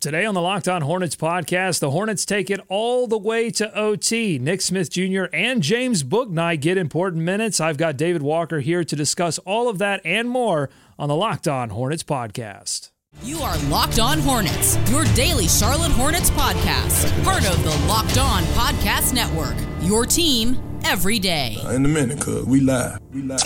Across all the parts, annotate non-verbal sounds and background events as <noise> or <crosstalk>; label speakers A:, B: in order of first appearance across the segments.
A: Today on the Locked On Hornets podcast, the Hornets take it all the way to OT. Nick Smith Jr. and James Bouknight get important minutes. I've got David Walker here to discuss all of that and more on the Locked On Hornets podcast.
B: You are Locked On Hornets, your daily Charlotte Hornets podcast, part of the Locked On Podcast Network. Your team every day.
C: In a minute, cuz we live. We live.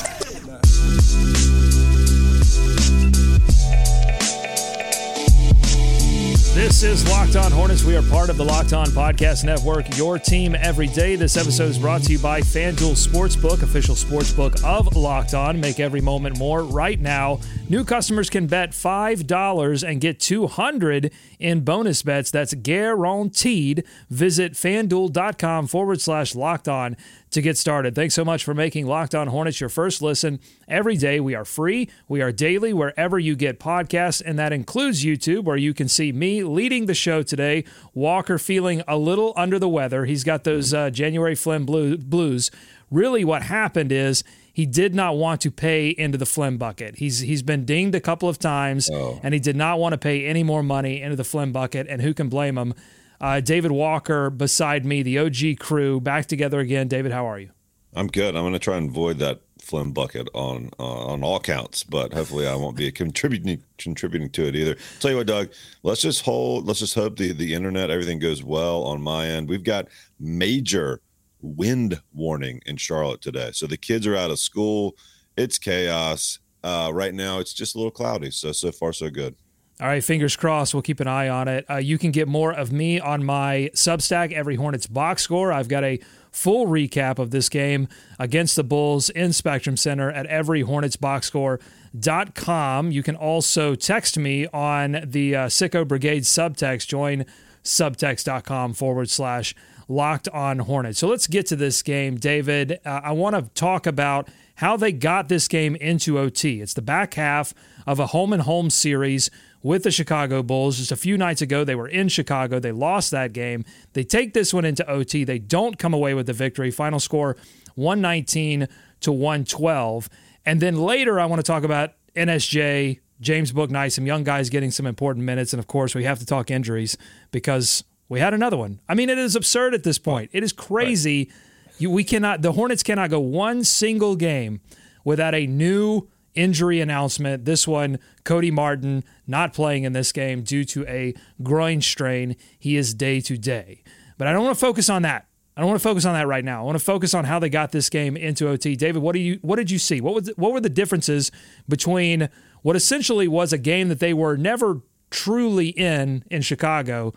A: This is Locked On Hornets. We are part of the Locked On Podcast Network, your team every day. This episode is brought to you by FanDuel Sportsbook, official sportsbook of Locked On. Make every moment more right now. New customers can bet $5 and get 200 in bonus bets. That's guaranteed. Visit fanduel.com forward slash locked on to get started. Thanks so much for making Locked On Hornets your first listen every day. We are free, we are daily wherever you get podcasts, and that includes YouTube, where you can see me leading the show today. Walker feeling a little under the weather. He's got those uh, January Phlegm blues. Really, what happened is he did not want to pay into the Phlegm bucket. He's he's been dinged a couple of times, oh. and he did not want to pay any more money into the Phlegm bucket. And who can blame him? Uh, David Walker beside me, the OG crew, back together again. David, how are you?
D: I'm good. I'm going to try and avoid that Phlegm bucket on uh, on all counts, but hopefully I won't be <laughs> contributing contributing to it either. Tell you what, Doug, let's just hold. Let's just hope the the internet everything goes well on my end. We've got major wind warning in Charlotte today, so the kids are out of school. It's chaos uh, right now. It's just a little cloudy. So so far so good.
A: All right, fingers crossed. We'll keep an eye on it. Uh, you can get more of me on my Substack, Every Hornets Box Score. I've got a full recap of this game against the Bulls in Spectrum Center at everyhornetsboxscore.com. You can also text me on the uh, Sicko Brigade subtext. Join subtext.com forward slash locked on Hornets. So let's get to this game, David. Uh, I want to talk about how they got this game into OT. It's the back half of a home and home series with the Chicago Bulls. Just a few nights ago, they were in Chicago. They lost that game. They take this one into OT. They don't come away with the victory. Final score 119 to 112. And then later, I want to talk about NSJ, James Bouknight, some young guys getting some important minutes. And of course, we have to talk injuries because we had another one. I mean, it is absurd at this point. It is crazy. Right. You, we cannot, the Hornets cannot go one single game without a new injury announcement. This one, Cody Martin not playing in this game due to a groin strain. He is day to day. But I don't want to focus on that. I don't want to focus on that right now. I want to focus on how they got this game into OT. David, what do you what did you see? What was what were the differences between what essentially was a game that they were never truly in in Chicago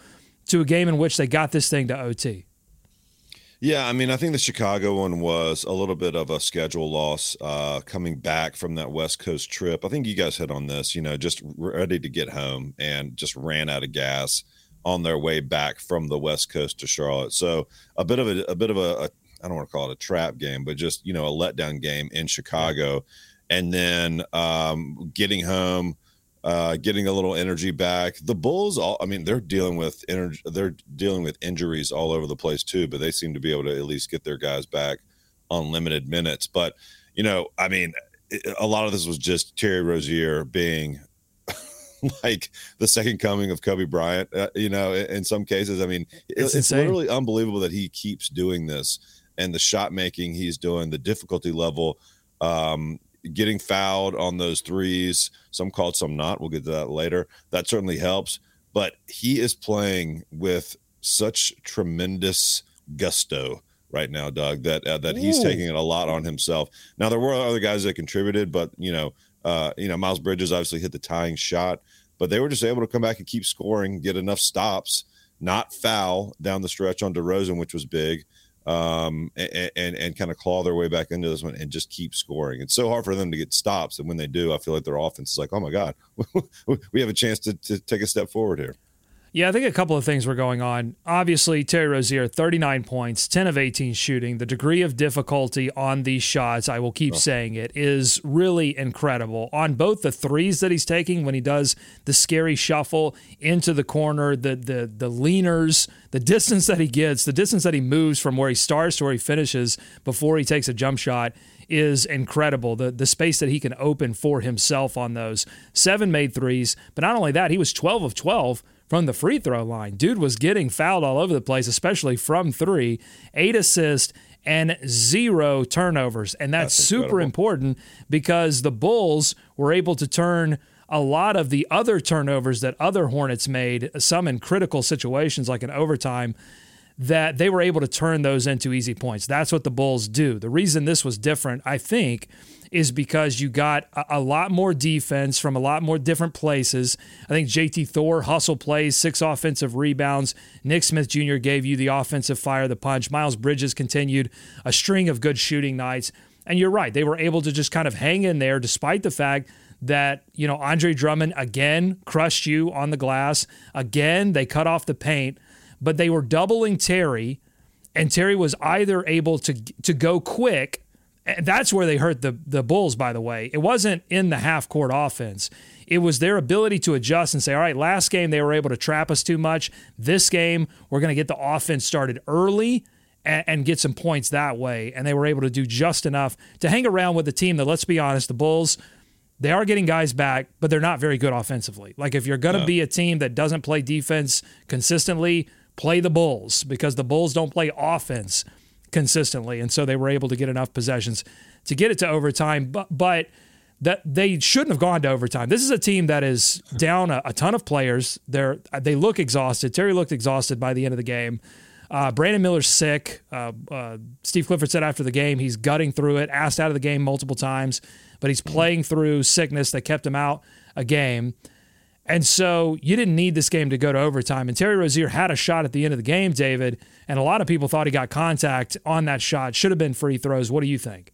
A: to a game in which they got this thing to OT?
D: Yeah, I mean, I think the Chicago one was a little bit of a schedule loss uh, coming back from that West Coast trip. I think you guys hit on this, you know, just ready to get home and just ran out of gas on their way back from the West Coast to Charlotte. So a bit of a, a bit of a, a I don't want to call it a trap game, but just, you know, a letdown game in Chicago. And then um, getting home uh, getting a little energy back. The Bulls, all I mean, they're dealing with energy, they're dealing with injuries all over the place too, but they seem to be able to at least get their guys back on limited minutes. But you know, I mean, a lot of this was just Terry Rozier being <laughs> like the second coming of Kobe Bryant. Uh, you know, in, some cases, I mean, it's, it's literally unbelievable that he keeps doing this and the shot making he's doing, the difficulty level. Um, getting fouled on those threes, some called, some not. We'll get to that later. That certainly helps. But he is playing with such tremendous gusto right now, Doug, that uh, that Ooh. he's taking it a lot on himself. Now there were other guys that contributed, but you know, uh, you know, Miles Bridges obviously hit the tying shot, but they were just able to come back and keep scoring, get enough stops, not foul down the stretch on DeRozan, which was big um, and, and, and kind of claw their way back into this one and just keep scoring. It's so hard for them to get stops, and when they do, I feel like their offense is like, oh my god, <laughs> we have a chance to, to take a step forward here.
A: Yeah, I think a couple of things were going on. Obviously, Terry Rozier, 39 points, 10 of 18 shooting. The degree of difficulty on these shots, I will keep oh. saying it, is really incredible. On both the threes that he's taking when he does the scary shuffle into the corner, the the the leaners, the distance that he gets, the distance that he moves from where he starts to where he finishes before he takes a jump shot is incredible. The the space that he can open for himself on those. Seven made threes, but not only that, he was 12 of 12 from the free throw line. Dude was getting fouled all over the place, especially from three. Eight assists and zero turnovers. And that's, that's super important because the Bulls were able to turn a lot of the other turnovers that other Hornets made, some in critical situations like in overtime, that they were able to turn those into easy points. That's what the Bulls do. The reason this was different, I think, is because you got a, a, lot more defense from a lot more different places. I think JT Thor hustle plays, six offensive rebounds. Nick Smith Jr. gave you the offensive fire, the punch. Miles Bridges continued a string of good shooting nights. And you're right, they were able to just kind of hang in there despite the fact that, you know, Andre Drummond again crushed you on the glass. Again, they cut off the paint, but they were doubling Terry, and Terry was either able to to go quick and that's where they hurt the the Bulls, by the way. It wasn't in the half court offense. It was their ability to adjust and say, all right, last game they were able to trap us too much. This game, we're going to get the offense started early and, and, get some points that way. And they were able to do just enough to hang around with the team that, let's be honest, the Bulls, they are getting guys back, but they're not very good offensively. Like if you're going to no. be a team that doesn't play defense consistently, play the Bulls because the Bulls don't play offense consistently, and so they were able to get enough possessions to get it to overtime. But but that they shouldn't have gone to overtime. This is a team that is down a, a ton of players. They're they look exhausted. Terry looked exhausted by the end of the game. Uh, Brandon Miller's sick. Uh, uh, Steve Clifford said after the game he's gutting through it. Asked out of the game multiple times, but he's playing through sickness that kept him out a game. And so you didn't need this game to go to overtime. And Terry Rozier had a shot at the end of the game, David, and a lot of people thought he got contact on that shot. Should have been free throws. What do you think?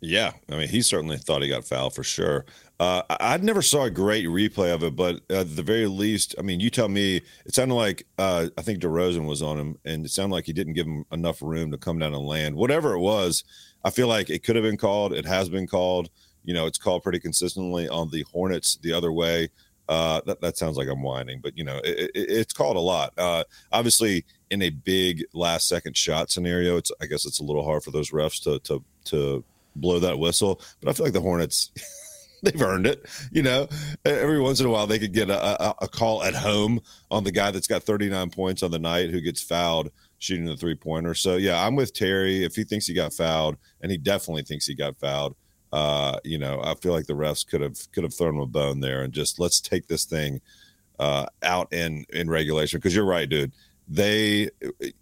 D: Yeah, I mean, he certainly thought he got fouled for sure. Uh, I never saw a great replay of it, but at the very least, I mean, you tell me. It sounded like uh, I think DeRozan was on him, and it sounded like he didn't give him enough room to come down and land. Whatever it was, I feel like it could have been called. It has been called. You know, it's called pretty consistently on the Hornets the other way. Uh, that, that sounds like I'm whining, but you know, it, it, it's called a lot. Uh, obviously, in a big last second shot scenario, it's I guess it's a little hard for those refs to to to blow that whistle. But I feel like the Hornets. <laughs> they've earned it. You know, every once in a while they could get a, a, a, call at home on the guy that's got 39 points on the night who gets fouled shooting the three pointer. So yeah, I'm with Terry. If he thinks he got fouled, and he definitely thinks he got fouled, uh, you know, I feel like the refs could have could have thrown him a bone there and just let's take this thing uh, out in in regulation because you're right, dude. They,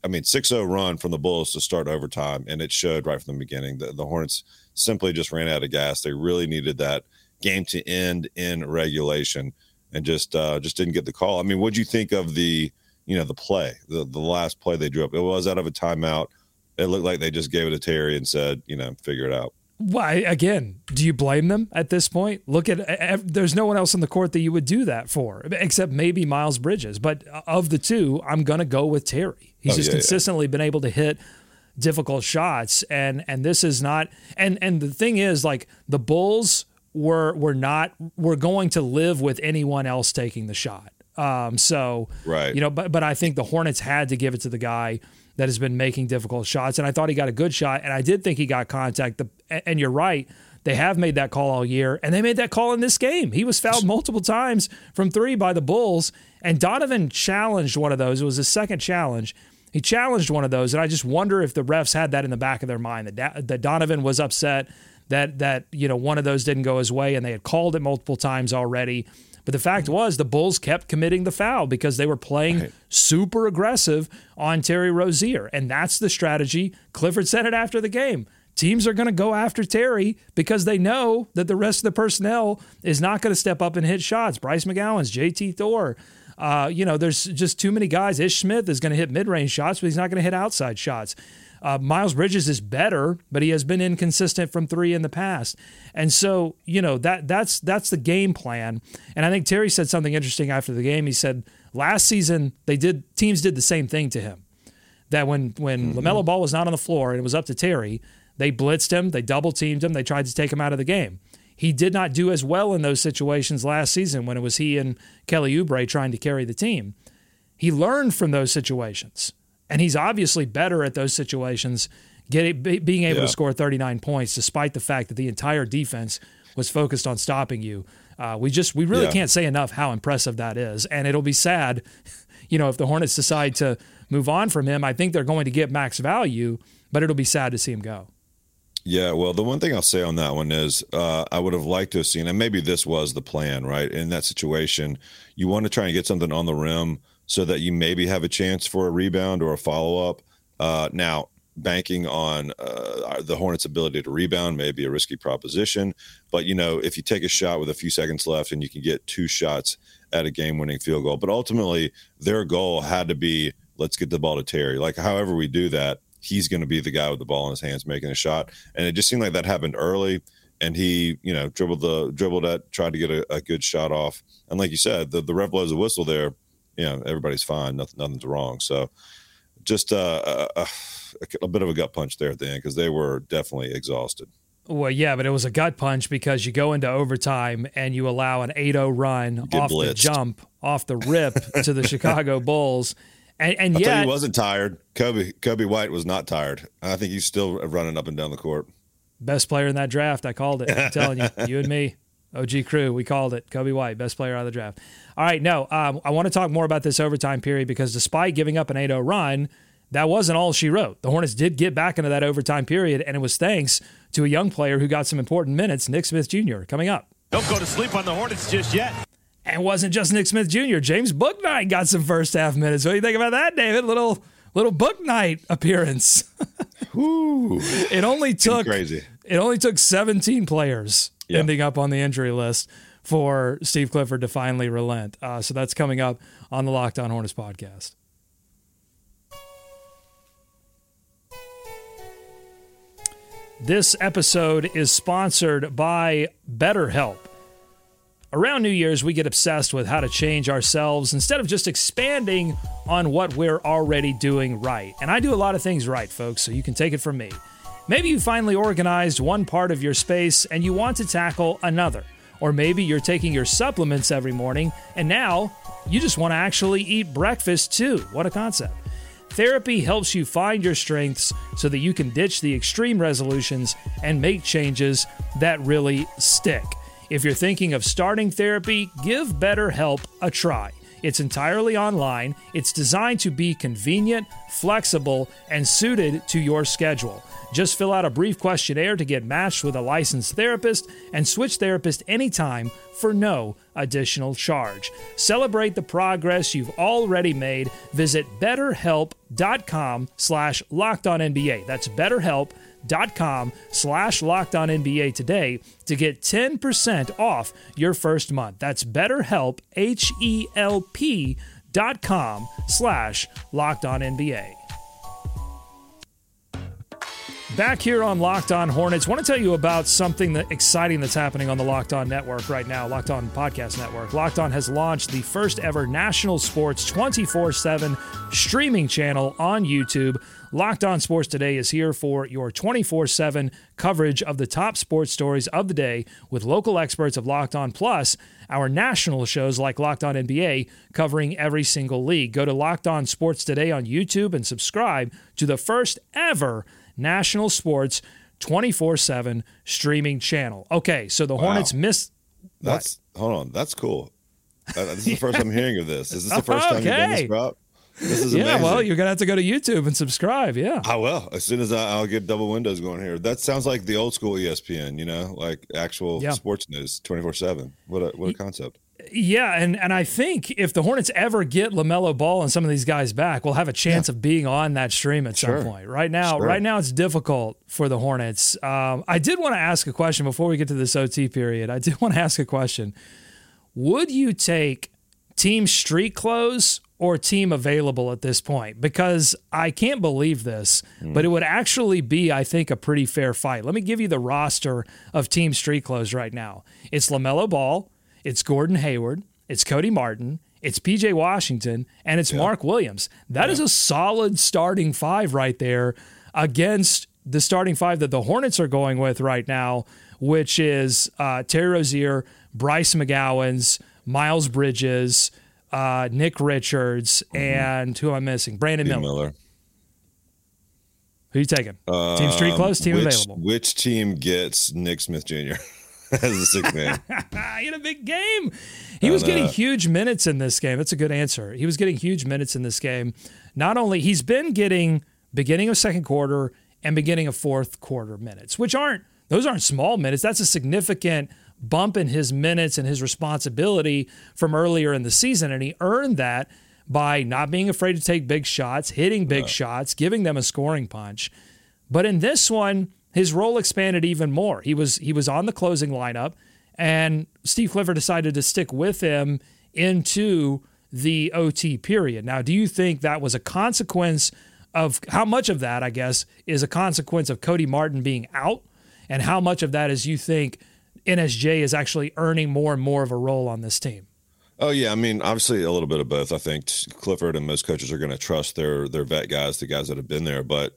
D: I mean, 6-0 run from the Bulls to start overtime, and it showed right from the beginning. The, the Hornets simply just ran out of gas. They really needed that game to end in regulation, and just uh, just didn't get the call. I mean, what'd you think of the you know the play, the the last play they drew up? It was out of a timeout. It looked like they just gave it to Terry and said, you know, figure it out.
A: Why again? Do you blame them at this point? Look at there's no one else on the court that you would do that for, except maybe Miles Bridges. But of the two, I'm gonna go with Terry. He's oh, just yeah, consistently yeah. been able to hit difficult shots, and and this is not. And and the thing is, like the Bulls were were not were going to live with anyone else taking the shot. Um, so
D: right,
A: you know, but but I think the Hornets had to give it to the guy that has been making difficult shots. And I thought he got a good shot, and I did think he got contact. And you're right. They have made that call all year, and they made that call in this game. He was fouled multiple times from three by the Bulls, and Donovan challenged one of those. It was his second challenge. He challenged one of those, and I just wonder if the refs had that in the back of their mind that that Donovan was upset that that you know one of those didn't go his way, and they had called it multiple times already. But the fact was, the Bulls kept committing the foul because they were playing right. super aggressive on Terry Rozier. And that's the strategy. Clifford said it after the game. Teams are going to go after Terry because they know that the rest of the personnel is not going to step up and hit shots. Bryce McGowens, JT Thor. Uh, you know, there's just too many guys. Ish Smith is going to hit mid range shots, but he's not going to hit outside shots. Uh, Miles Bridges is better, but he has been inconsistent from three in the past, and so you know that that's that's the game plan. And I think Terry said something interesting after the game. He said last season they did teams did the same thing to him. That when when mm-hmm. LaMelo Ball was not on the floor and it was up to Terry, they blitzed him, they double teamed him, they tried to take him out of the game. He did not do as well in those situations last season when it was he and Kelly Oubre trying to carry the team. He learned from those situations. And he's obviously better at those situations get being able
D: Yeah.
A: to score 39 points despite the fact that the entire defense was focused on stopping you. Uh, we just we really
D: Yeah.
A: can't say enough how impressive that is, and it'll be sad, <laughs> you know, if the Hornets decide to move on from him. I think they're going to get max value, but it'll be sad to see him go.
D: Yeah, well, the one thing I'll say on that one is uh, I would have liked to have seen, and maybe this was the plan, right? In that situation, you want to try and get something on the rim so that you maybe have a chance for a rebound or a follow up. Uh, now, banking on uh, the Hornets' ability to rebound may be a risky proposition, but you know, if you take a shot with a few seconds left and you can get two shots at a game-winning field goal, but ultimately their goal had to be let's get the ball to Terry. Like, however we do that, he's going to be the guy with the ball in his hands making a shot. And it just seemed like that happened early. And he, you know, dribbled the dribbled at, tried to get a, a good shot off. And like you said, the, the ref blows a whistle there. You know, everybody's fine. Nothing, nothing's wrong. So just uh, a, a, a bit of a gut punch there at the end because they were definitely exhausted.
A: Well, yeah, but it was a gut punch because you go into overtime and you allow an 8-0 run
D: get
A: off the jump, off the rip <laughs> to the Chicago Bulls. And, and yet,
D: he wasn't tired. Kobe Coby White was not tired. I think he's still running up and down the court.
A: best player in that draft. I called it. I'm telling you, <laughs> you and me, OG crew, we called it. Coby White, best player out of the draft. All right, no, um, I want to talk more about this overtime period because despite giving up an 8 0 run, that wasn't all she wrote. The Hornets did get back into that overtime period, and it was thanks to a young player who got some important minutes, Nick Smith Jr., coming up.
E: Don't go to sleep on the Hornets just yet.
A: And it wasn't just Nick Smith Jr. James Bouknight got some first half minutes. What do you think about that, David? Little little Bouknight appearance. <laughs>
D: Woo.
A: it only took
D: Crazy.
A: it only took 17 players
D: Yeah.
A: ending up on the injury list for Steve Clifford to finally relent. Uh, so that's coming up on the Locked On Hornets podcast. This episode is sponsored by BetterHelp. Around New Year's, we get obsessed with how to change ourselves instead of just expanding on what we're already doing right. And I do a lot of things right, folks, so you can take it from me. Maybe you finally organized one part of your space and you want to tackle another. Or maybe you're taking your supplements every morning and now you just want to actually eat breakfast too. What a concept. Therapy helps you find your strengths so that you can ditch the extreme resolutions and make changes that really stick. If you're thinking of starting therapy, give BetterHelp a try. It's entirely online, it's designed to be convenient, flexible, and suited to your schedule. Just fill out a brief questionnaire to get matched with a licensed therapist and switch therapist anytime for no additional charge. Celebrate the progress you've already made. Visit betterhelp.com slash lockedonnba. That's betterhelp.com slash lockedonnba today to get 10% off your first month. That's betterhelp, H-E-L-P dot com slash lockedonnba. Back here on Locked On Hornets, want to tell you about something that exciting that's happening on the Locked On Network right now, Locked On Podcast Network. Locked On has launched the first ever national sports 24/7 streaming channel on YouTube. Locked On Sports Today is here for your 24/7 coverage of the top sports stories of the day with local experts of Locked On Plus, our national shows like Locked On NBA covering every single league. Go to Locked On Sports Today on YouTube and subscribe to the first ever national sports 24/7 streaming channel. Okay, so the Hornets missed
D: That's hold on. That's cool. Uh, this is the first I'm <laughs> hearing of this. Is this the first time you've done
A: Okay.
D: this, Rob? This is
A: Yeah,
D: amazing.
A: well, you're to have to go to YouTube and subscribe. Yeah.
D: I will. As soon as I, I'll get double windows going here. That sounds like the old school ESPN. You know, like actual
A: Yeah.
D: sports news, twenty four seven. What a what a concept.
A: Yeah, and and I think if the Hornets ever get LaMelo Ball and some of these guys back, we'll have a chance of being on that stream at
D: Sure.
A: some point. Right now,
D: Sure.
A: right now it's difficult for the Hornets. Um, I did want to ask a question before we get to this OT period. I <laughs> did want to ask a question. Would you take team street clothes or team available at this point? Because I can't believe this, but it would actually be, I think, a pretty fair fight. Let me give you the roster of team street clothes right now. It's LaMelo Ball, it's Gordon Hayward, it's Cody Martin, it's PJ Washington, and it's Mark Williams. That is a solid starting five right there against the starting five that the Hornets are going with right now, which is uh, Terry Rozier, Bryce McGowens, Miles Bridges, uh, Nick Richards, and who am I missing? Brandon Miller.
D: Miller.
A: Who you taking? team street close, team
D: Um, which,
A: available.
D: Which team gets Nick Smith Jr. <laughs> <laughs> as a sixth <laughs> man?
A: he had a big game. He was getting huge minutes in this game. That's a good answer. He was getting huge minutes in this game. Not only he's been getting beginning of second quarter and beginning of fourth quarter minutes, which aren't those aren't small minutes. That's a significant bump in his minutes and his responsibility from earlier in the season, and he earned that by not being afraid to take big shots, hitting big shots, giving them a scoring punch. But in this one, his role expanded even more. He was he was on the closing lineup, and Steve Clifford decided to stick with him into the OT period. Now, do you think that was a consequence of how much of that, I guess, is a consequence of Cody Martin being out, and how much of that is you think NSJ is actually earning more and more of a role on this team?
D: Oh yeah, I mean, obviously a little bit of both. I think Clifford and most coaches are going to trust their their vet guys, the guys that have been there. But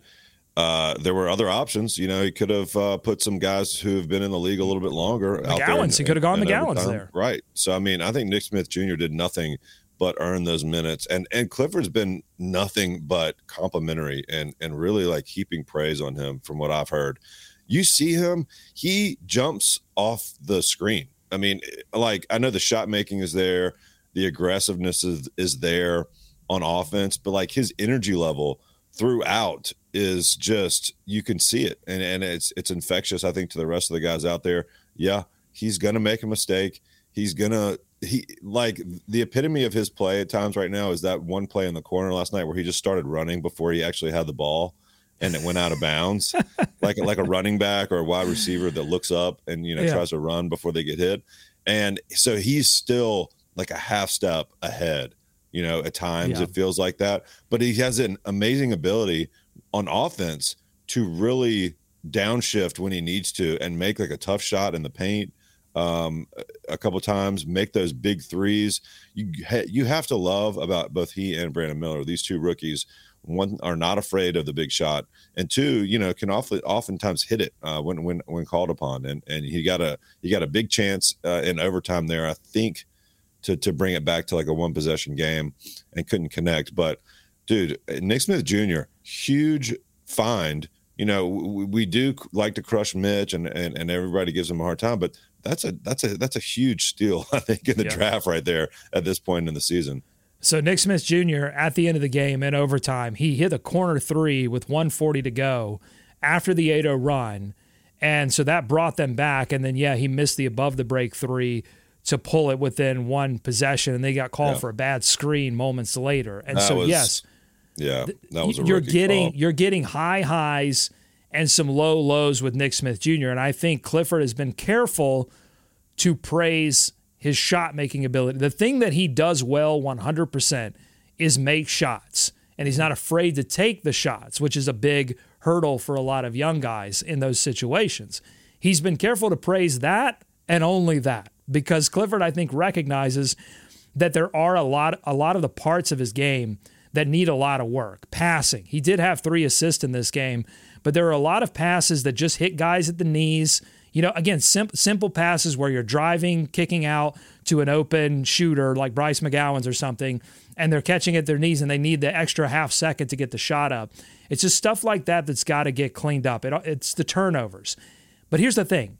D: uh, there were other options. You know, he could have uh, put some guys who have been in the league a little bit longer. McGowens.
A: He could have gone
D: McGowens
A: there.
D: right? So I mean, I think Nick Smith Jr. did nothing but earn those minutes, and and Clifford's been nothing but complimentary and and really like heaping praise on him from what I've heard. You see him, he jumps off the screen. I mean, like I know the shot making is there, the aggressiveness is is there on offense, but like his energy level throughout is just you can see it and and it's it's infectious I think to the rest of the guys out there. Yeah, he's going to make a mistake. He's going to he like the epitome of his play at times right now is that one play in the corner last night where he just started running before he actually had the ball and it went out of bounds <laughs> like like a running back or a wide receiver that looks up and you know
A: Yeah.
D: tries to run before they get hit and so he's still like a half step ahead you know at times
A: Yeah.
D: it feels like that but he has an amazing ability on offense to really downshift when he needs to and make like a tough shot in the paint um, a couple times, make those big threes. You ha- you have to love about both he and Brandon Miller. These two rookies, one are not afraid of the big shot, and two, you know, can often oftentimes hit it uh, when when when called upon. And and he got a he got a big chance uh, in overtime there. I think to to bring it back to like a one possession game, and couldn't connect. But dude, Nick Smith Jr. huge find. You know, we, we do like to crush Mitch, and, and and everybody gives him a hard time, but that's a that's a that's a huge steal, <laughs> I think, in the
A: Yeah.
D: draft right there at this point in the season.
A: So Nick Smith Jr. at the end of the game in overtime, he hit a corner three with 140 to go after the 8-0 run. And so that brought them back. And then yeah, he missed the above the break three to pull it within one possession. And they got called
D: Yeah.
A: for a bad screen moments later. And
D: That
A: so
D: was-
A: yes,
D: Yeah, that was
A: you're getting
D: call.
A: you're getting high highs and some low lows with Nick Smith Jr. And I think Clifford has been careful to praise his shot making ability. The thing that he does well 100% is make shots. And he's not afraid to take the shots, which is a big hurdle for a lot of young guys in those situations. He's been careful to praise that and only that because Clifford I think recognizes that there are a lot a lot of the parts of his game that need a lot of work. Passing. He did have 3 assists in this game, but there are a lot of passes that just hit guys at the knees. You know, again, sim- simple passes where you're driving, kicking out to an open shooter like Bryce McGowens or something, and they're catching at their knees and they need the extra half second to get the shot up. It's just stuff like that that's got to get cleaned up. It, it's the turnovers. But here's the thing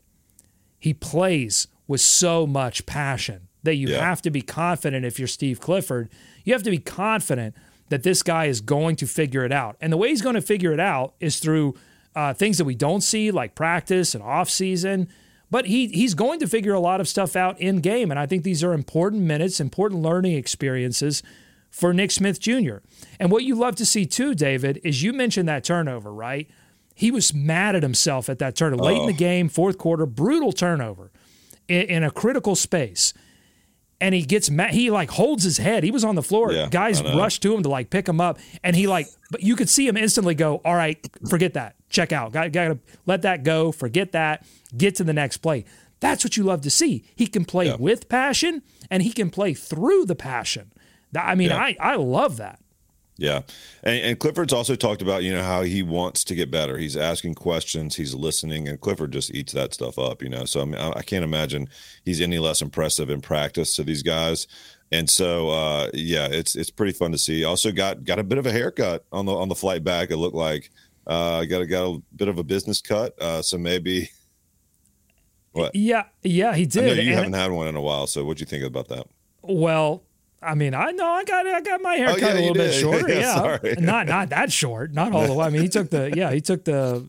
A: he plays with so much passion that you
D: Yeah.
A: have to be confident if you're Steve Clifford. You have to be confident that this guy is going to figure it out. And the way he's going to figure it out is through uh, things that we don't see, like practice and off season. But he he's going to figure a lot of stuff out in game, and I think these are important minutes, important learning experiences for Nick Smith Jr. And what you love to see too, David, is you mentioned that turnover, right? He was mad at himself at that turnover late in the game, fourth quarter, brutal turnover in, a critical space. And he gets mad. He like holds his head. He was on the floor.
D: Yeah,
A: Guys rush to him to like pick him up, and he like, but you could see him instantly go, "All right, forget that. Check out. Got got to let that go. Forget that. Get to the next play." That's what you love to see. He can play
D: Yeah.
A: with passion, and he can play through the passion. I mean,
D: Yeah.
A: I I love that.
D: Yeah, and, and Clifford's also talked about you know how he wants to get better. He's asking questions, he's listening, and Clifford just eats that stuff up. You know, so I mean, I, I can't imagine he's any less impressive in practice to these guys. And so, uh, yeah, it's it's pretty fun to see. Also got got a bit of a haircut on the on the flight back. It looked like Uh, got a, got a bit of a business cut, uh, so maybe. What?
A: Yeah, yeah, he
D: I
A: did.
D: you
A: And-
D: haven't had one in a while, so what do you think about that?
A: Well, I mean, I know I got I got my hair
D: Oh,
A: cut
D: yeah,
A: a little bit <laughs> shorter.
D: Yeah,
A: Yeah,
D: sorry. <laughs>
A: not not that short, not all the way. I mean, he took the yeah, he took the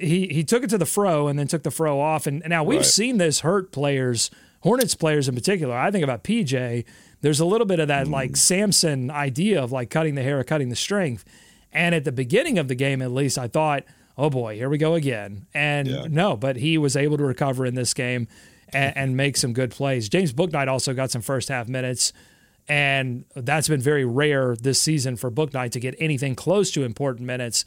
A: he he took it to the fro and then took the fro off. And, and now we've
D: Right.
A: seen this hurt players, Hornets players in particular. I think about PJ. There's a little bit of that
D: Mm.
A: like Samson idea of like cutting the hair or cutting the strength. And at the beginning of the game, at least, I thought, oh boy, here we go again. And
D: Yeah.
A: no, but he was able to recover in this game and, and make some good plays. James Bouknight also got some first half minutes. And that's been very rare this season for Bouknight to get anything close to important minutes.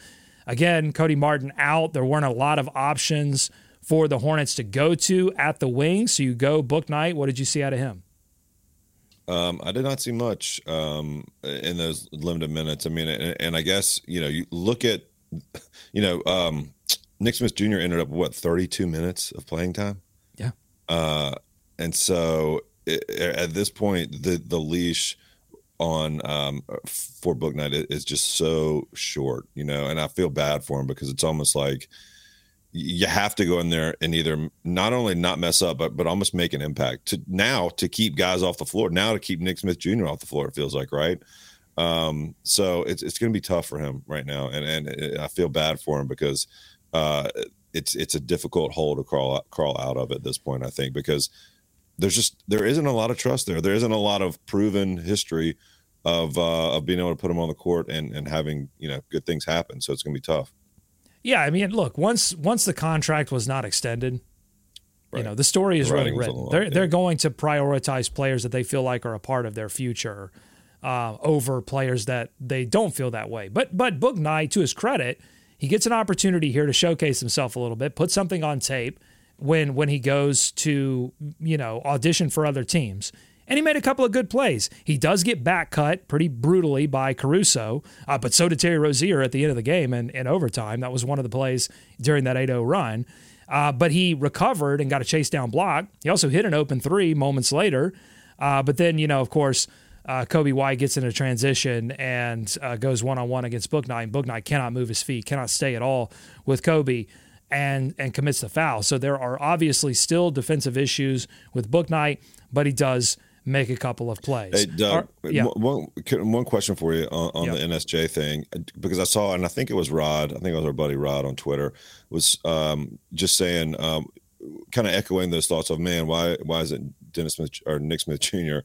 A: Again, Cody Martin out. There weren't a lot of options for the Hornets to go to at the wing. So you go Bouknight. What did you see out of him?
D: Um, I did not see much um, in those limited minutes. I mean, and, and I guess you know, you look at, you know, um, Nick Smith Jr. ended up what 32 minutes of playing time.
A: Yeah.
D: Uh, and so at this point, the the leash on um, for Bouknight is just so short, you know. And I feel bad for him because it's almost like you have to go in there and either not only not mess up, but but almost make an impact to now to keep guys off the floor. Now to keep Nick Smith Jr. off the floor. It feels like right. Um, so it's it's going to be tough for him right now, and and I feel bad for him because uh, it's it's a difficult hole to crawl crawl out of at this point. I think because there's just there isn't a lot of trust there. There isn't a lot of proven history of uh, of being able to put them on the court and and having you know good things happen. So it's going to be tough.
A: Yeah, I mean, look once once the contract was not extended, you know the story is
D: The
A: written.
D: the
A: They're
D: yeah.
A: they're going to prioritize players that they feel like are a part of their future uh, over players that they don't feel that way. But but Bouknight, to his credit, he gets an opportunity here to showcase himself a little bit, put something on tape when when he goes to you know audition for other teams. And he made a couple of good plays. He does get back cut pretty brutally by Caruso, uh, but so did Terry Rozier at the end of the game and in overtime. That was one of the plays during that 8 0 run. Uh, but he recovered and got a chase down block. He also hit an open three moments later. Uh, but then, you know, of course, uh, Coby White gets into transition and uh, goes one on one against Bouknight. Book Knight cannot move his feet, cannot stay at all with Coby, and and commits the foul. So there are obviously still defensive issues with Bouknight, but he does make a couple of plays.
D: Hey, Doug,
A: Are- yeah.
D: one, one question for you on, on
A: Yeah.
D: the NSJ thing, because I saw, and I think it was Rod, I think it was our buddy Rod on Twitter, was um, just saying, um, kind of echoing those thoughts of, man, why why isn't Dennis Smith or Nick Smith Jr.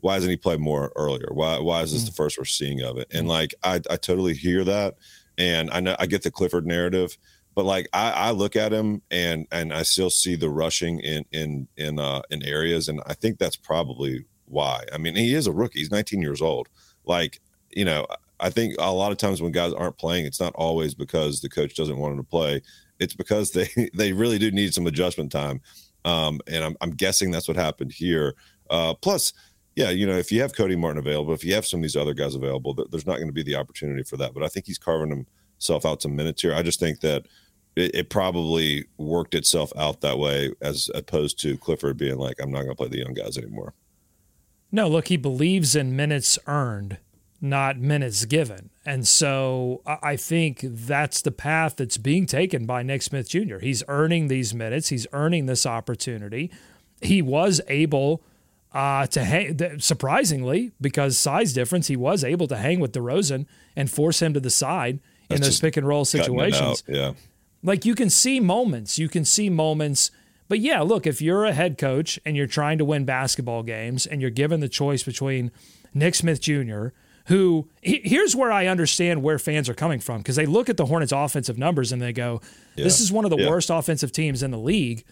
D: Why hasn't he played more earlier? Why why is this
A: Mm.
D: the first we're seeing of it? And like I I totally hear that, and I know I get the Clifford narrative, but like I, I look at him and and I still see the rushing in in in uh in areas, and I think that's probably why. I mean, he is a rookie; he's 19 years old. Like you know, I think a lot of times when guys aren't playing, it's not always because the coach doesn't want them to play. It's because <laughs> they they really do need some adjustment time, um, and I'm I'm guessing that's what happened here. Uh, plus. Yeah, you know, if you have Cody Martin available, if you have some of these other guys available, there's not going to be the opportunity for that. But I think he's carving himself out some minutes here. I just think that it, it probably worked itself out that way as opposed to Clifford being like, I'm not going to play the young guys anymore.
A: No, look, he believes in minutes earned, not minutes given. And so I think that's the path that's being taken by Nick Smith Jr. He's earning these minutes, he's earning this opportunity. He was able uh, to hang, surprisingly, because size difference, he was able to hang with DeRozan and force him to the side in
D: That's
A: those pick and roll situations.
D: Yeah.
A: Like you can see moments, you can see moments. But yeah, look, if you're a head coach and you're trying to win basketball games and you're given the choice between Nick Smith Jr., who he- here's where I understand where fans are coming from because they look at the Hornets' offensive numbers and they go, "This
D: Yeah.
A: is one of the
D: Yeah.
A: worst offensive teams in the league."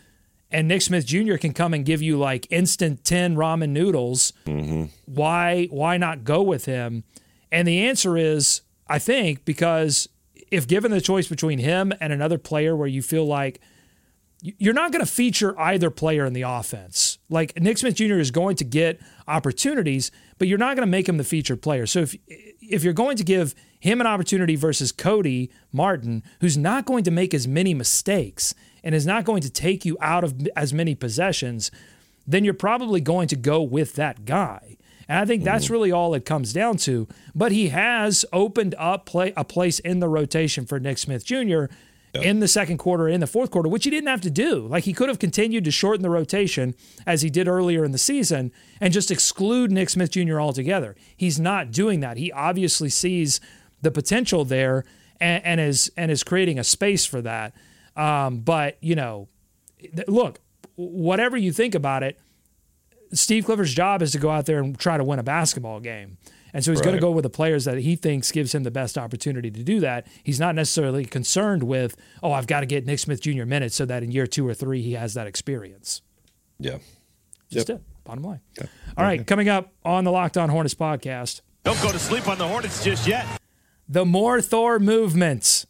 A: And Nick Smith Jr. can come and give you like instant ten ramen noodles. Mm-hmm. Why why not go with him? And the answer is, I think, because if given the choice between him and another player where you feel like you're not going to feature either player in the offense. Like Nick Smith Jr. is going to get opportunities, but you're not going to make him the featured player. So if if you're going to give him an opportunity versus Cody Martin, who's not going to make as many mistakes and is not going to take you out of as many possessions, then you're probably going to go with that guy. And I think that's really all it comes down to. But he has opened up play, a place in the rotation for Nick Smith Jr. in the second quarter, in the fourth quarter, which he didn't have to do. Like he could have continued to shorten the rotation as he did earlier in the season and just exclude Nick Smith Jr. altogether. He's not doing that. He obviously sees the potential there and, and is and is creating a space for that. Um, but you know, look, whatever you think about it, Steve Clifford's job is to go out there and try to win a basketball game. And so he's going to go with the players that he thinks gives him the best opportunity to do that. He's not necessarily concerned with, oh, I've got to get Nick Smith Jr. minutes so that in year two or three he has that experience.
D: Yeah.
A: Just it. Bottom line. All right, coming up on the Locked On Hornets podcast,
E: Don't go to sleep on the Hornets just yet.
A: the more Thor movements.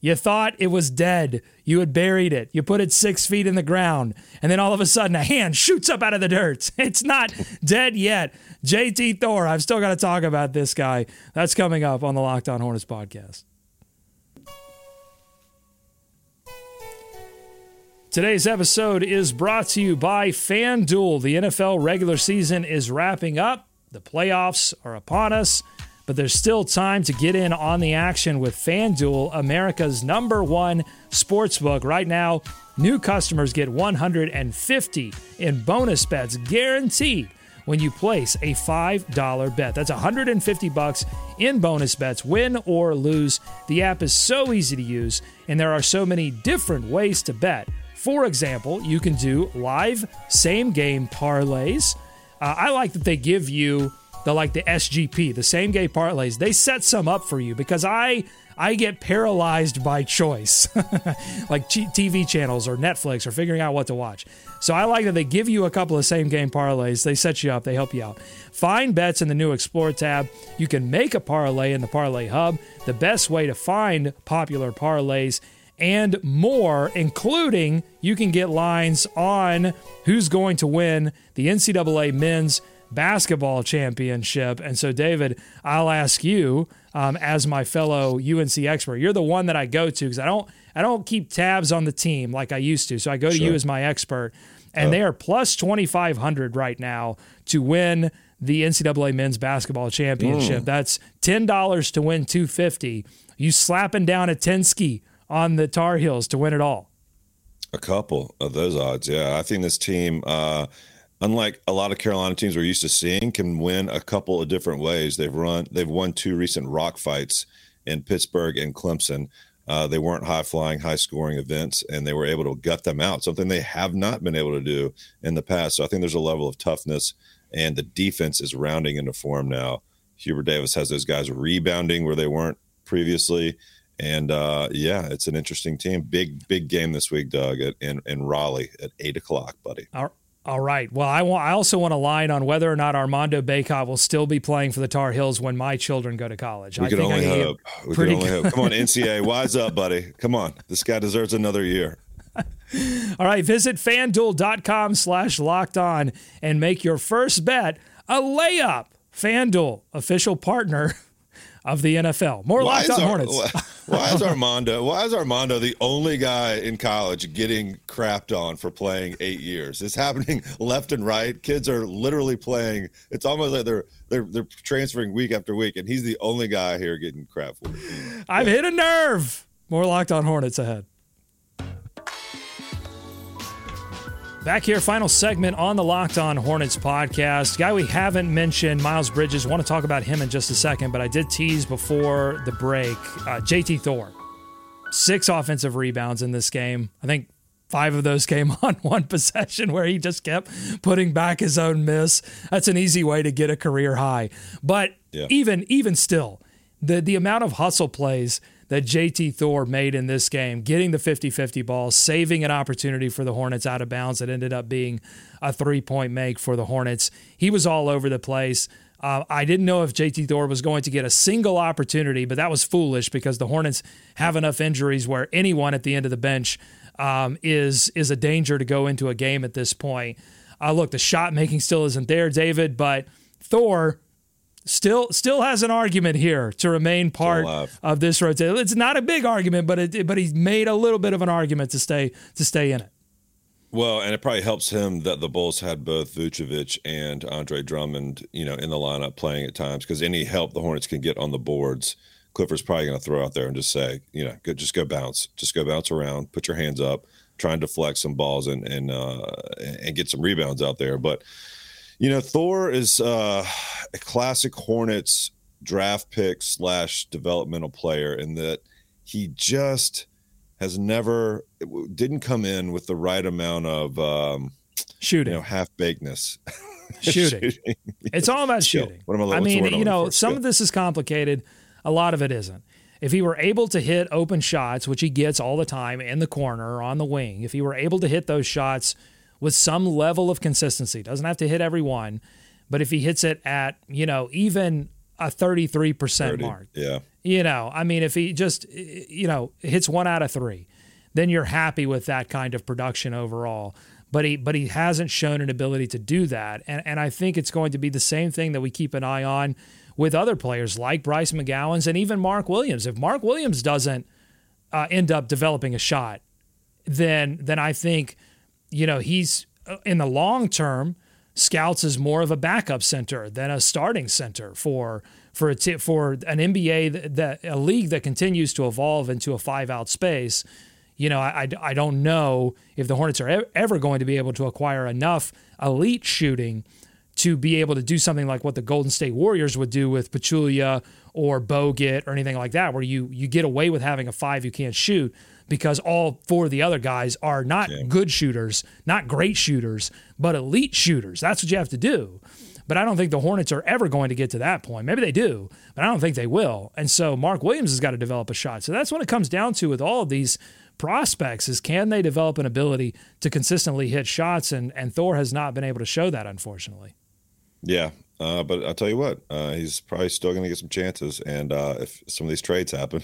A: You thought it was dead. You had buried it. You put it six feet in the ground. And then all of a sudden, a hand shoots up out of the dirt. <laughs> It's not dead yet. JT Thor, I've still got to talk about this guy. That's coming up on the Locked On Hornets podcast. Today's episode is brought to you by FanDuel. The NFL regular season is wrapping up, the playoffs are upon us, but there's still time to get in on the action with FanDuel, America's number one sportsbook. Right now, new customers get 150 in bonus bets guaranteed when you place a $5 bet. That's 150 bucks in bonus bets, win or lose. The app is so easy to use and there are so many different ways to bet. For example, you can do live same game parlays. Uh, I like that they give you the like the SGP, the same game parlays. They set some up for you because I I get paralyzed by choice, <laughs> like TV channels or Netflix or figuring out what to watch. So I like that they give you a couple of same game parlays. They set you up, they help you out. Find bets in the new Explore tab. You can make a parlay in the Parlay Hub. The best way to find popular parlays and more, including you can get lines on who's going to win the NCAA men's basketball championship. And so, David, I'll ask you um, as my fellow UNC expert. You're the one that I go to because I don't I don't keep tabs on the team like I used to. So I go to you as my expert, and they are plus twenty five hundred right now to win the NCAA men's basketball championship. That's ten dollars to win two fifty. You slapping down a ten ski on the Tar Heels to win it all.
D: A couple of those odds, yeah. I think this team, uh, unlike a lot of Carolina teams we're used to seeing, can win a couple of different ways. They've run, they've won two recent rock fights in Pittsburgh and Clemson. Uh, they weren't high flying, high scoring events, and they were able to gut them out. Something they have not been able to do in the past. So I think there's a level of toughness, and the defense is rounding into form now. Hubert Davis has those guys rebounding where they weren't previously. And uh, yeah, it's an interesting team. Big, big game this week, Doug, at, in, in Raleigh at eight o'clock, buddy.
A: All- all right. Well, I want. I also want to line on whether or not Armando Bacot will still be playing for the Tar Heels when my children go to college.
D: We
A: I
D: can
A: think
D: only hope. We can only hope. Come on, <laughs> NCAA, wise up, buddy. Come on, this guy deserves another year.
A: All right, visit fanduel.com slash locked on and make your first bet a layup. FanDuel, official partner of the NFL. More
D: Why
A: locked on Hornets.
D: why- why is <laughs> Armando? Why is Armando the only guy in college getting crapped on for playing eight years? It's happening <laughs> left and right. Kids are literally playing. It's almost like they're they're they're transferring week after week, and he's the only guy here getting crap for.
A: I've hit a nerve. More locked on Hornets ahead. Back here, final segment on the Locked On Hornets podcast. Guy we haven't mentioned, Miles Bridges. Want to talk about him in just a second, but I did tease before the break. Uh, JT Thor, six offensive rebounds in this game. I think five of those came <laughs> on one possession where he just kept putting back his own miss. That's an easy way to get a career high. But
D: Yeah.
A: even even still, the the amount of hustle plays that JT Thor made in this game, getting the 50-50 ball, saving an opportunity for the Hornets out of bounds that ended up being a three-point make for the Hornets. He was all over the place. Uh, I didn't know if JT Thor was going to get a single opportunity, but that was foolish because the Hornets have enough injuries where anyone at the end of the bench um, is is a danger to go into a game at this point. Uh, look, the shot making still isn't there, David, but Thor still still has an argument here to remain part of this rotation. It's not a big argument, but it but he's made a little bit of an argument to stay to stay in it.
D: Well, and it probably helps him that the Bulls had both Vucevic and Andre Drummond, you know, in the lineup playing at times because any help the Hornets can get on the boards, Clifford's probably going to throw out there and just say, you know, go, just go bounce, just go bounce around, put your hands up, try and deflect some balls and and uh, and get some rebounds out there. But you know, Thor is uh, a classic Hornets draft pick slash developmental player in that he just has never didn't come in with the right amount of um,
A: shooting,
D: you know, half bakedness. <laughs>
A: shooting. shooting. It's all about Skill. shooting. I, I mean, you know, some of this is complicated. A lot of it isn't. If he were able to hit open shots, which he gets all the time in the corner or on the wing, if he were able to hit those shots with some level of consistency, doesn't have to hit every one, but if he hits it at, you know, even a 33% 30, mark.
D: Yeah.
A: You know, I mean, if he just, you know, hits one out of three, then you're happy with that kind of production overall. But he, but he hasn't shown an ability to do that, and and I think it's going to be the same thing that we keep an eye on with other players like Bryce McGowens and even Mark Williams. If Mark Williams doesn't uh, end up developing a shot, then then I think you know he's uh, in the long term scouts is more of a backup center than a starting center for for a t- for an NBA that, that, a league that continues to evolve into a five out space. You know, I, I, I don't know if the Hornets are ever going to be able to acquire enough elite shooting to be able to do something like what the Golden State Warriors would do with Pachulia or Bogut or anything like that, where you you get away with having a five you can't shoot because all four of the other guys are not yeah. good shooters, not great shooters, but elite shooters. That's what you have to do. But I don't think the Hornets are ever going to get to that point. Maybe they do, but I don't think they will. And so Mark Williams has got to develop a shot. So that's what it comes down to with all of these prospects is can they develop an ability to consistently hit shots and and Thor has not been able to show that unfortunately.
D: Yeah, uh, but I'll tell you what, uh, he's probably still going to get some chances. And uh, if some of these trades happen,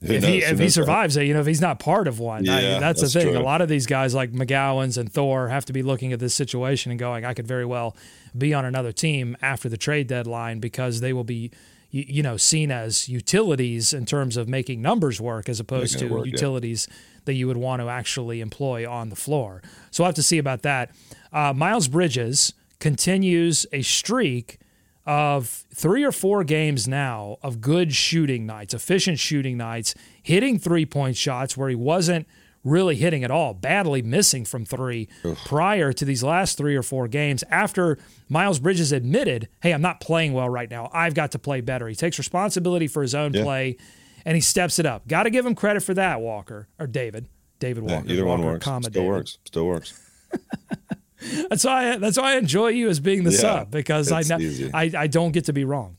A: if he if he survives it, you know, if he's not part of one, yeah, I, that's, that's, the thing. True. A lot of these guys like McGowens and Thor have to be looking at this situation and going, I could very well be on another team after the trade deadline because they will be, you, you know, seen as utilities in terms of making numbers work as opposed to work, utilities yeah. that you would want to actually employ on the floor. So we'll have to see about that. Uh, Miles Bridges continues a streak of three or four games now of good shooting nights, efficient shooting nights, hitting three point shots where he wasn't really hitting at all, badly missing from three Ugh. prior to these last three or four games. After Miles Bridges admitted, hey, I'm not playing well right now. I've got to play better. He takes responsibility for his own yeah. play and he steps it up. Got to give him credit for that, Walker or David. David Walker.
D: Yeah, either
A: Walker,
D: one works. Still David. works. Still works. <laughs>
A: That's why I, that's why I enjoy you as being the yeah, sub because I, I I don't get to be wrong.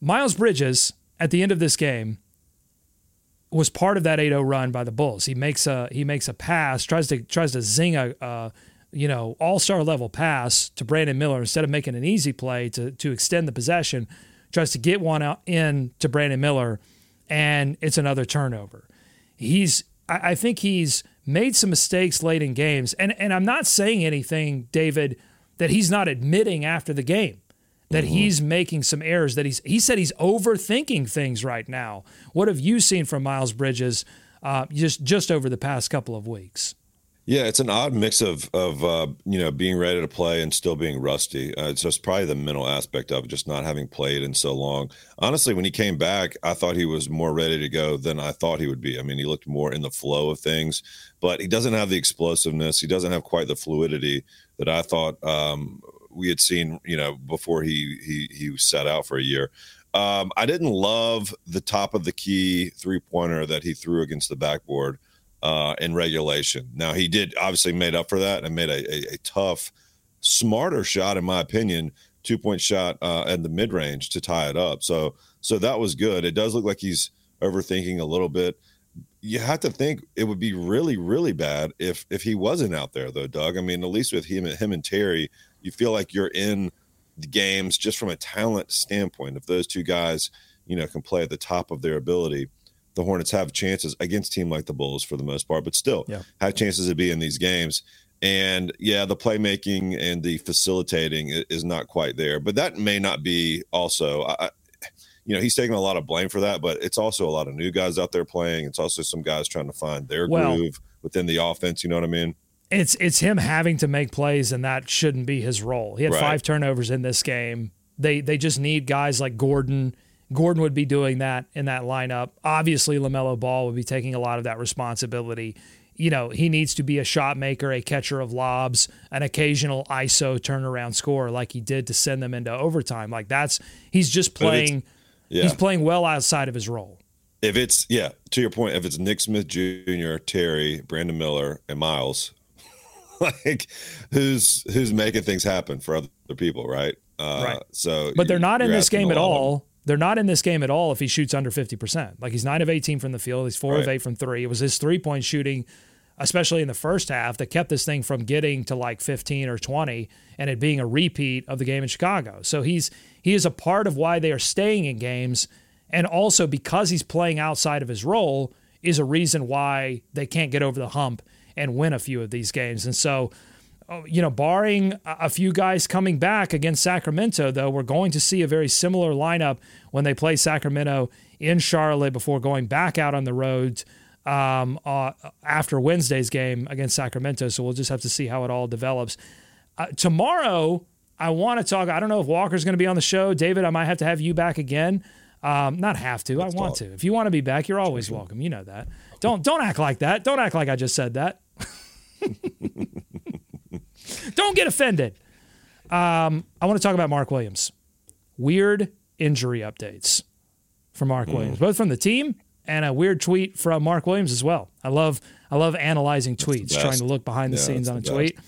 A: Miles Bridges at the end of this game was part of that 8-0 run by the Bulls. He makes a he makes a pass, tries to tries to zing a, a you know all-star level pass to Brandon Miller instead of making an easy play to to extend the possession, tries to get one out in to Brandon Miller, and it's another turnover. He's I, I think he's made some mistakes late in games. And and I'm not saying anything, David, that he's not admitting after the game that mm-hmm. he's making some errors that he's he said he's overthinking things right now. What have you seen from Miles Bridges uh, just just over the past couple of weeks?
D: Yeah, it's an odd mix of of uh, you know being ready to play and still being rusty. Uh, it's probably the mental aspect of just not having played in so long. Honestly, when he came back, I thought he was more ready to go than I thought he would be. I mean, he looked more in the flow of things, but he doesn't have the explosiveness. He doesn't have quite the fluidity that I thought um, we had seen. You know, before he he he set out for a year. Um, I didn't love the top of the key three pointer that he threw against the backboard uh, in regulation. Now he did obviously made up for that and made a, a, a tough, smarter shot in my opinion, two point shot uh, in the mid range to tie it up. So so that was good. It does look like he's overthinking a little bit. You have to think it would be really really bad if if he wasn't out there though, Doug. I mean, at least with him him and Terry, you feel like you're in the games just from a talent standpoint. If those two guys, you know, can play at the top of their ability the Hornets have chances against team like the Bulls for the most part, but still yeah. have chances to be in these games. And yeah, the playmaking and the facilitating is not quite there, but that may not be also. I, you know, he's taking a lot of blame for that, but it's also a lot of new guys out there playing. It's also some guys trying to find their well, groove within the offense. You know what I mean?
A: It's it's him having to make plays, and that shouldn't be his role. He had
D: Right.
A: five turnovers in this game. They they just need guys like Gordon. Gordon would be doing that in that lineup. Obviously, LaMelo Ball would be taking a lot of that responsibility. You know, he needs to be a shot maker, a catcher of lobs, an occasional ISO turnaround scorer like he did to send them into overtime. Like that's he's just playing.
D: Yeah.
A: He's playing well outside of his role.
D: if it's yeah, to your point, if it's Nick Smith Jr., Terry, Brandon Miller, and Miles, <laughs> like who's who's making things happen for other people, right? Uh,
A: Right.
D: So,
A: But they're not in this game at all. They're not in this game at all if he shoots under 50%. Like he's 9 of 18 from the field, he's 4 of 8 from 3. It was his three-point shooting especially in the first half that kept this thing from getting to like 15 or 20 and it being a repeat of the game in Chicago. So he's he is a part of why they are staying in games and also because he's playing outside of his role is a reason why they can't get over the hump and win a few of these games. And so you know, barring a few guys coming back against Sacramento, though, we're going to see a very similar lineup when they play Sacramento in Charlotte before going back out on the road um, uh, after Wednesday's game against Sacramento. So we'll just have to see how it all develops. Uh, tomorrow, I want to talk. I don't know if Walker's going to be on the show. David, I might have to have you back again. Um, not have to. I want
D: talk.
A: to. If you want to be back, you're always welcome. You know that. Don't don't act like that. Don't act like I just said that. <laughs> don't get offended. Um, I want to talk about Mark Williams. Weird injury updates from Mark
D: Hmm.
A: Williams, both from the team and a weird tweet from Mark Williams as well. I love I love analyzing tweets, trying to look behind the
D: Yeah,
A: scenes
D: that's
A: on a
D: the
A: tweet.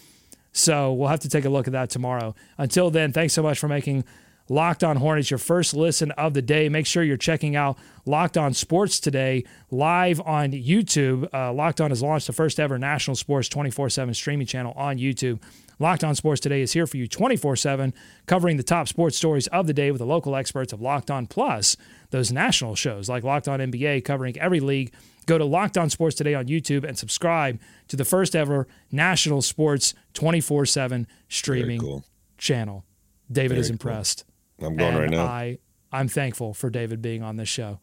A: So we'll have to take a look at that tomorrow. Until then, thanks so much for making Locked On Hornets your first listen of the day. Make sure you're checking out Locked On Sports today live on YouTube. Uh, Locked On has launched the first ever national sports 24 7 streaming channel on YouTube. Locked On Sports Today is here for you 24 7, covering the top sports stories of the day with the local experts of Locked On Plus, those national shows like Locked On NBA covering every league. Go to Locked On Sports Today on YouTube and subscribe to the first ever national sports 24 7 streaming
D: cool.
A: channel. David is
D: impressed. cool. I'm going
A: and
D: right now.
A: I, I'm thankful for David being on this show.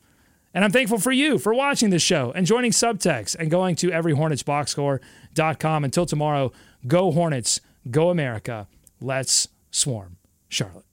A: And I'm thankful for you for watching this show and joining Subtext and going to everyhornetsboxscore.com. Until tomorrow, go Hornets, go America. Let's swarm Charlotte.